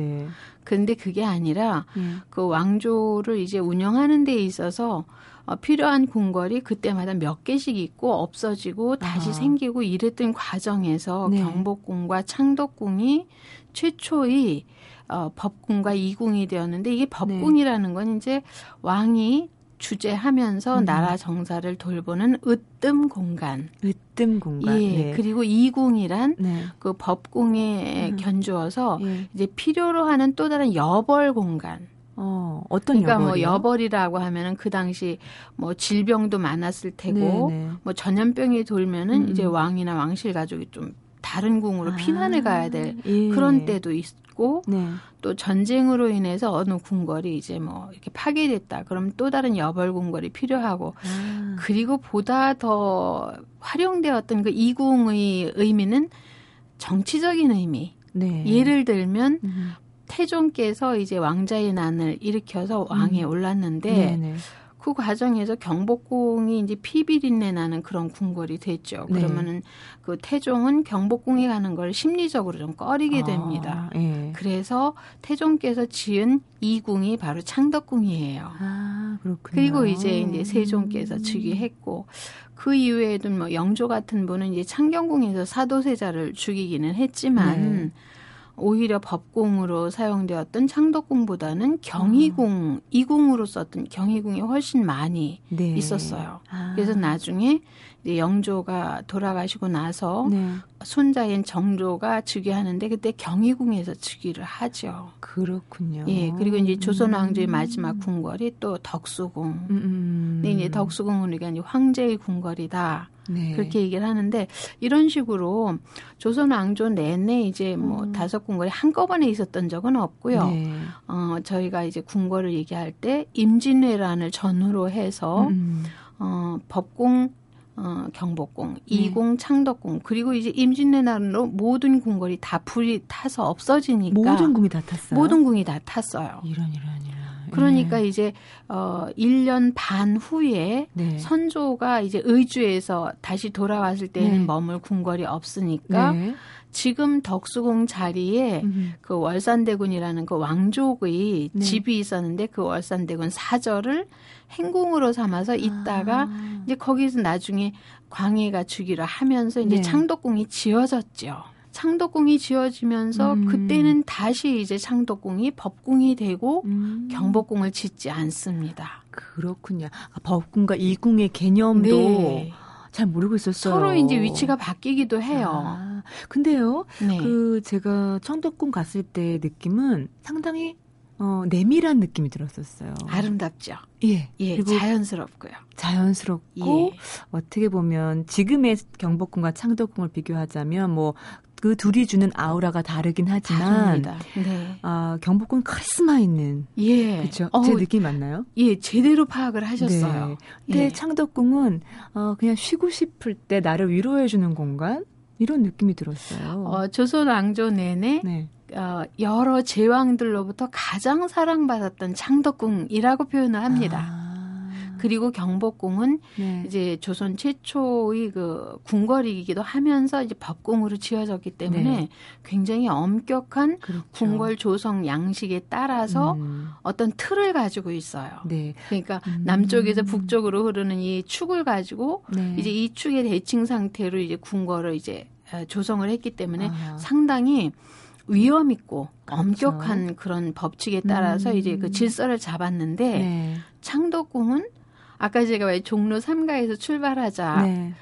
C: 그런데 그게 아니라 음. 그 왕조를 이제 운영하는 데 있어서 어, 필요한 궁궐이 그때마다 몇 개씩 있고 없어지고 다시 아. 생기고 이랬던 과정에서 네. 경복궁과 창덕궁이 최초의 어, 법궁과 이궁이 되었는데 이게 법궁이라는 건 이제 왕이 주재하면서 음. 나라 정사를 돌보는 으뜸 공간.
A: 으뜸 공간.
C: 예. 네. 그리고 이궁이란 네. 그 법궁에 음. 견주어서 예. 이제 필요로 하는 또 다른 여벌 공간.
A: 어, 어떤
C: 그러니까
A: 여벌이요?
C: 뭐 여벌이라고 하면은 그 당시 뭐 질병도 많았을 테고 네네. 뭐 전염병이 돌면은 음. 이제 왕이나 왕실 가족이 좀 다른 궁으로 아, 피난을 가야 될 예. 그런 때도 있고 네. 또 전쟁으로 인해서 어느 궁궐이 이제 뭐 이렇게 파괴됐다. 그럼 또 다른 여벌 궁궐이 필요하고 아. 그리고 보다 더 활용되었던 그 이궁의 의미는 정치적인 의미. 네. 예를 들면 음. 태종께서 이제 왕자의 난을 일으켜서 왕에 음. 올랐는데 네네. 그 과정에서 경복궁이 이제 피비린내 나는 그런 궁궐이 됐죠. 네. 그러면은 그 태종은 경복궁에 가는 걸 심리적으로 좀 꺼리게 아, 됩니다. 아, 예. 그래서 태종께서 지은 이 궁이 바로 창덕궁이에요. 아, 그렇군요. 그리고 이제 이제 세종께서 즉위했고 그 이후에도 뭐 영조 같은 분은 이제 창경궁에서 사도세자를 죽이기는 했지만 네. 오히려 법궁으로 사용되었던 창덕궁보다는 경희궁, 아. 이궁으로 썼던 경희궁이 훨씬 많이 네. 있었어요. 아. 그래서 나중에 영조가 돌아가시고 나서 네. 손자인 정조가 즉위하는데 그때 경희궁에서 즉위를 하죠.
A: 그렇군요.
C: 예, 그리고 이제 조선 왕조의 음. 마지막 궁궐이 또 덕수궁. 음. 음. 근데 이제 덕수궁은 우리가 이제 황제의 궁궐이다. 네. 그렇게 얘기를 하는데 이런 식으로 조선 왕조 내내 이제 뭐 음. 다섯 궁궐이 한꺼번에 있었던 적은 없고요. 네. 어 저희가 이제 궁궐을 얘기할 때 임진왜란을 전후로 해서 음. 어 법궁 어, 경복궁, 네. 이궁, 창덕궁, 그리고 이제 임진왜란으로 모든 궁궐이 다 불이 타서 없어지니까
A: 모든 궁이 다 탔어요.
C: 모든 궁이 다 탔어요.
A: 이런 이런 이런.
C: 그러니까 네. 이제 어 1년 반 후에 네. 선조가 이제 의주에서 다시 돌아왔을 때는 네. 머물 궁궐이 없으니까 네. 지금 덕수궁 자리에 음. 그 월산대군이라는 그 왕족의 네. 집이 있었는데 그 월산대군 사절을 행궁으로 삼아서 있다가 아. 이제 거기서 나중에 광해가 주기를 하면서 이제 네. 창덕궁이 지어졌죠. 창덕궁이 지어지면서 음. 그때는 다시 이제 창덕궁이 법궁이 되고 음. 경복궁을 짓지 않습니다.
A: 그렇군요. 아, 법궁과 이궁의 개념도 네. 잘 모르고 있었어요.
C: 서로 이제 위치가 바뀌기도 해요.
A: 아, 근데요, 네. 그 제가 청덕궁 갔을 때 느낌은 상당히 어, 내밀한 느낌이 들었었어요.
C: 아름답죠.
A: 예.
C: 예, 자연스럽고요.
A: 자연스럽고 예. 어떻게 보면 지금의 경복궁과 창덕궁을 비교하자면 뭐 그 둘이 주는 아우라가 다르긴 하지만 네. 아, 경복궁 카리스마 있는 예. 그렇죠. 어, 제 느낌 맞나요?
C: 예, 제대로 파악을 하셨어요. 네.
A: 근데 예. 창덕궁은 어, 그냥 쉬고 싶을 때 나를 위로해 주는 공간 이런 느낌이 들었어요.
C: 어, 조선 왕조 내내 네. 어, 여러 제왕들로부터 가장 사랑받았던 창덕궁이라고 표현을 합니다. 아. 그리고 경복궁은 네. 이제 조선 최초의 그 궁궐이기도 하면서 이제 법궁으로 지어졌기 때문에 네. 굉장히 엄격한 그렇죠. 궁궐 조성 양식에 따라서 음. 어떤 틀을 가지고 있어요. 네. 그러니까 음. 남쪽에서 북쪽으로 흐르는 이 축을 가지고 네. 이제 이 축의 대칭 상태로 이제 궁궐을 이제 조성을 했기 때문에 아. 상당히 위험 있고 그렇죠. 엄격한 그런 법칙에 따라서 음. 이제 그 질서를 잡았는데 네. 창덕궁은 아까 제가 왜 종로 3가에서 출발하자. 네.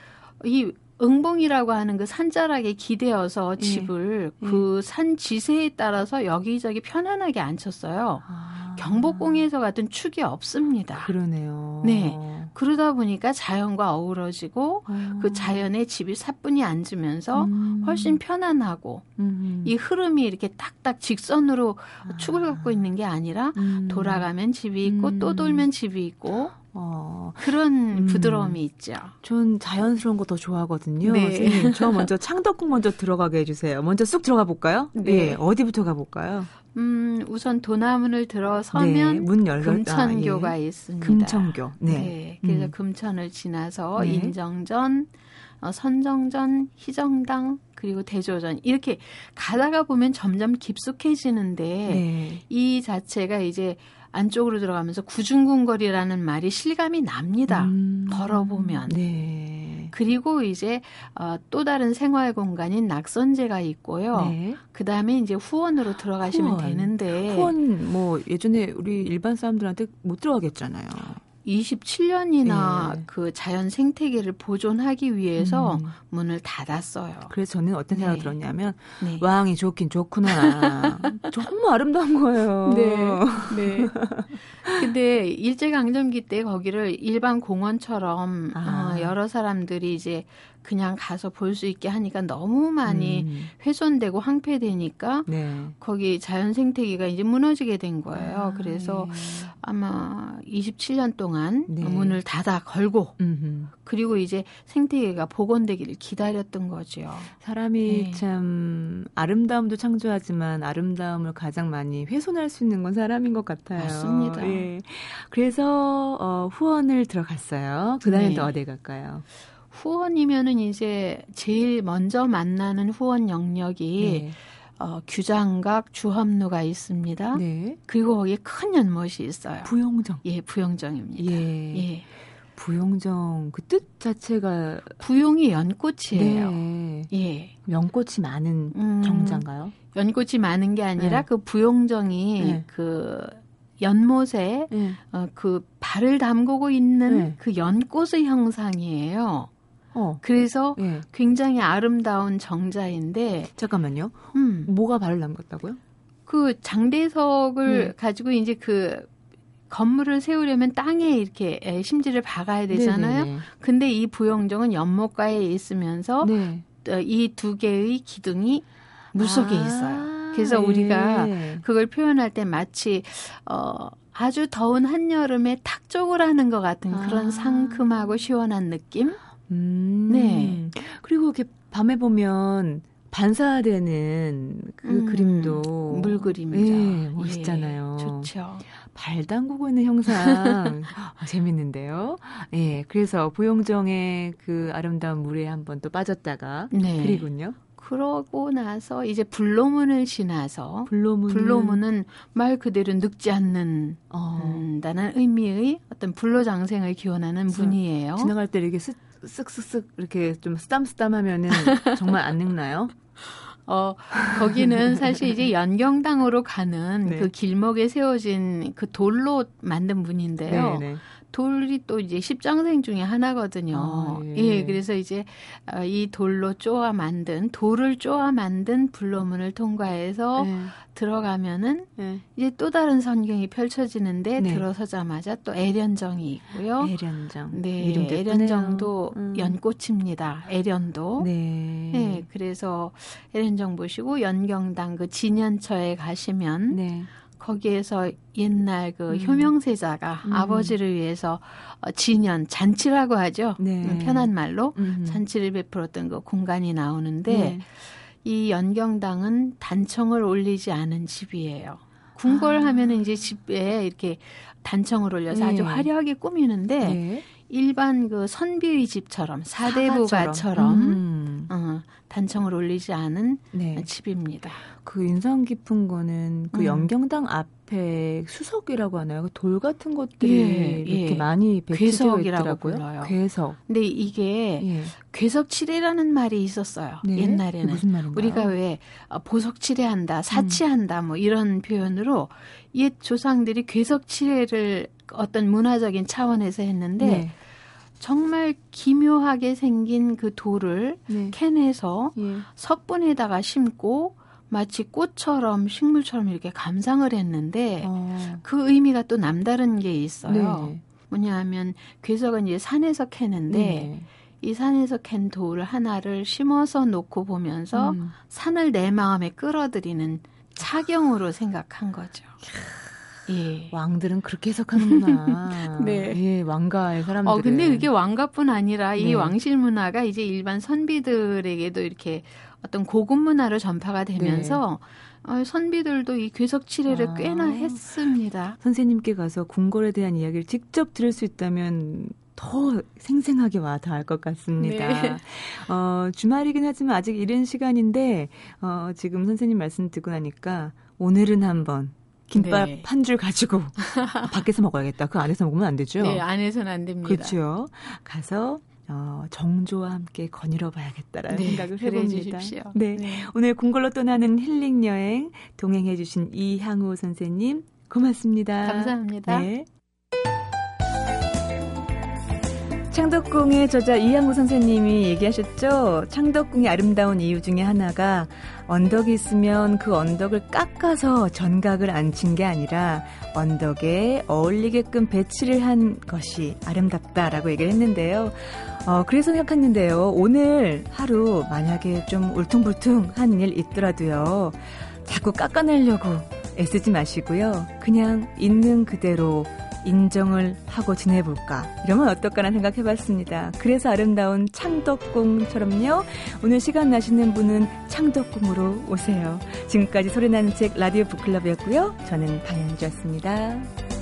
C: 이 응봉이라고 하는 그 산자락에 기대어서 예. 집을 예. 그 산 지세에 따라서 여기저기 편안하게 앉혔어요. 아. 경복궁에서 같은 축이 없습니다.
A: 그러네요.
C: 네. 그러다 보니까 자연과 어우러지고 아. 그 자연에 집이 사뿐히 앉으면서 음. 훨씬 편안하고 음. 이 흐름이 이렇게 딱딱 직선으로 아. 축을 갖고 있는 게 아니라 음. 돌아가면 집이 있고 또 음. 돌면 집이 있고 어, 그런 음, 부드러움이 있죠.
A: 전 자연스러운 거 더 좋아하거든요. 네. 저 먼저 창덕궁 먼저 들어가게 해주세요. 먼저 쑥 들어가 볼까요? 네. 네. 어디부터 가볼까요?
C: 음, 우선 도남문을 들어서면 네, 문 열려, 금천교가 아, 예. 있습니다.
A: 금천교. 네.
C: 네 그래서 음. 금천을 지나서 네. 인정전, 어, 선정전, 희정당, 그리고 대조전 이렇게 가다가 보면 점점 깊숙해지는데 네. 이 자체가 이제 안쪽으로 들어가면서 구중궁거리라는 말이 실감이 납니다. 음. 걸어보면. 네. 그리고 이제 어, 또 다른 생활 공간인 낙선제가 있고요. 네. 그 다음에 이제 후원으로 들어가시면 후원. 되는데
A: 후원 뭐 예전에 우리 일반 사람들한테 못 들어가겠잖아요.
C: 27년이나 네. 그 자연 생태계를 보존하기 위해서 음. 문을 닫았어요.
A: 그래서 저는 어떤 생각이 네. 들었냐면 네. 왕이 좋긴 좋구나. 정말 아름다운 거예요.
C: 네. 네. 근데 일제 강점기 때 거기를 일반 공원처럼 아. 어, 여러 사람들이 이제 그냥 가서 볼 수 있게 하니까 너무 많이 음. 훼손되고 황폐되니까 네. 거기 자연 생태계가 이제 무너지게 된 거예요. 아, 그래서 네. 아마 27년 동안 네. 문을 닫아 걸고 음흠. 그리고 이제 생태계가 복원되기를 기다렸던 거죠.
A: 사람이 네. 참 아름다움도 창조하지만 아름다움을 가장 많이 훼손할 수 있는 건 사람인 것 같아요.
C: 맞습니다. 예.
A: 그래서 어, 후원을 들어갔어요. 그 다음에 네. 또 어디 갈까요?
C: 후원이면은 이제 제일 먼저 만나는 후원 영역이 네. 어, 규장각 주합루가 있습니다. 네. 그리고 거기에 큰 연못이 있어요.
A: 부용정.
C: 예, 부용정입니다. 예. 예.
A: 부용정 그 뜻 자체가
C: 부용이 연꽃이에요. 네.
A: 예. 연꽃이 많은 음, 정자인가요?
C: 연꽃이 많은 게 아니라 네. 그 부용정이 네. 그 연못에 네. 어, 그 발을 담그고 있는 네. 그 연꽃의 형상이에요. 어. 그래서 예. 굉장히 아름다운 정자인데
A: 잠깐만요. 음. 뭐가 발을 남겼다고요?
C: 그 장대석을 네. 가지고 이제 그 건물을 세우려면 땅에 이렇게 심지를 박아야 되잖아요. 네네네. 근데 이 부영정은 연못가에 있으면서 네. 어, 이두 개의 기둥이 물속에 아, 있어요. 그래서 예. 우리가 그걸 표현할 때 마치 어 아주 더운 한여름에 탁족을 하는 것 같은 그런 아. 상큼하고 시원한 느낌?
A: 음. 네. 그리고 이렇게 밤에 보면 반사되는 그 음, 그림도
C: 물그림이죠.
A: 네, 멋있잖아요.
C: 예, 좋죠.
A: 발 담그고 있는 형상 아, 재밌는데요. 예, 네, 그래서 보용정의 그 아름다운 물에 한번 또 빠졌다가 네. 그리군요.
C: 그러고 나서 이제 불로문을 지나서 불로문은, 불로문은 말 그대로 늙지 않는다는 어. 의미의 어떤 불로장생을 기원하는 문이에요.
A: 지나갈 때 이렇게 스, 쓱쓱쓱 이렇게 좀 쓰담쓰담하면은 정말 안 늙나요?
C: 어, 거기는 사실 이제 연경당으로 가는 네. 그 길목에 세워진 그 돌로 만든 문인데요. 네 네. 돌이 또 이제 십장생 중에 하나거든요. 아, 예. 예. 그래서 이제 어, 이 돌로 쪼아 만든 돌을 쪼아 만든 불로문을 통과해서 예. 들어가면은 예. 이제 또 다른 선경이 펼쳐지는데 네. 들어서자마자 또 애련정이 있고요.
A: 애련정.
C: 네, 애련정도 음. 연꽃입니다. 애련도. 네. 네. 그래서 애련정 보시고 연경당 그 진연처에 가시면 네. 거기에서 옛날 그 음. 효명세자가 음. 아버지를 위해서 어, 진연 잔치라고 하죠. 네. 음, 편한 말로 음. 잔치를 베풀었던 그 공간이 나오는데 네. 이 연경당은 단청을 올리지 않은 집이에요. 궁궐 아. 하면은 이제 집에 이렇게 단청을 올려서 네. 아주 화려하게 꾸미는데 네. 일반 그 선비의 집처럼 사대부가처럼 음. 어, 단청을 올리지 않은 네. 집입니다.
A: 그 인상 깊은 거는 그 음. 연경당 앞에 수석이라고 하나요? 그돌 같은 것들이 예, 이렇게 예. 많이 배치되어 있더라고요. 불러요. 괴석.
C: 근데 이게 예. 괴석치레라는 말이 있었어요. 네? 옛날에는
A: 무슨 말인가요?
C: 우리가 왜 어, 보석치레한다, 사치한다 음. 뭐 이런 표현으로 옛 조상들이 괴석치레를 어떤 문화적인 차원에서 했는데 네. 정말 기묘하게 생긴 그 돌을 네. 캔에서 예. 석분에다가 심고 마치 꽃처럼 식물처럼 이렇게 감상을 했는데 어. 그 의미가 또 남다른 게 있어요. 네. 뭐냐 하면 괴석은 이제 산에서 캐는데 네. 이 산에서 캔 돌 하나를 심어서 놓고 보면서 음. 산을 내 마음에 끌어들이는 차경으로 생각한 거죠.
A: 예. 왕들은 그렇게 해석하는구나. 네. 예, 왕가의 사람들. 어,
C: 근데 그게 왕가뿐 아니라 이 네. 왕실 문화가 이제 일반 선비들에게도 이렇게 어떤 고급 문화로 전파가 되면서 네. 어, 선비들도 이 괴석 칠해를 아. 꽤나 했습니다.
A: 선생님께 가서 궁궐에 대한 이야기를 직접 들을 수 있다면 더 생생하게 와 닿을 것 같습니다. 네. 어, 주말이긴 하지만 아직 이른 시간인데 어, 지금 선생님 말씀 듣고 나니까 오늘은 한번 김밥 네. 한줄 가지고 밖에서 먹어야겠다. 그 안에서 먹으면 안 되죠?
C: 네, 안에서는 안 됩니다.
A: 그렇죠. 가서 어, 정조와 함께 거닐어 봐야겠다라는 네, 생각을 해봅니다. 네. 네. 오늘 궁궐로 떠나는 힐링 여행 동행해 주신 이향우 선생님 고맙습니다.
C: 감사합니다. 네.
A: 창덕궁의 저자 이양구 선생님이 얘기하셨죠. 창덕궁의 아름다운 이유 중에 하나가 언덕이 있으면 그 언덕을 깎아서 전각을 앉힌 게 아니라 언덕에 어울리게끔 배치를 한 것이 아름답다라고 얘기를 했는데요. 어, 그래서 생각했는데요. 오늘 하루 만약에 좀 울퉁불퉁한 일 있더라도요. 자꾸 깎아내려고 애쓰지 마시고요. 그냥 있는 그대로 인정을 하고 지내볼까? 이러면 어떨까라는 생각 해봤습니다. 그래서 아름다운 창덕궁처럼요. 오늘 시간 나시는 분은 창덕궁으로 오세요. 지금까지 소리나는 책 라디오 북클럽이었고요. 저는 방현주였습니다.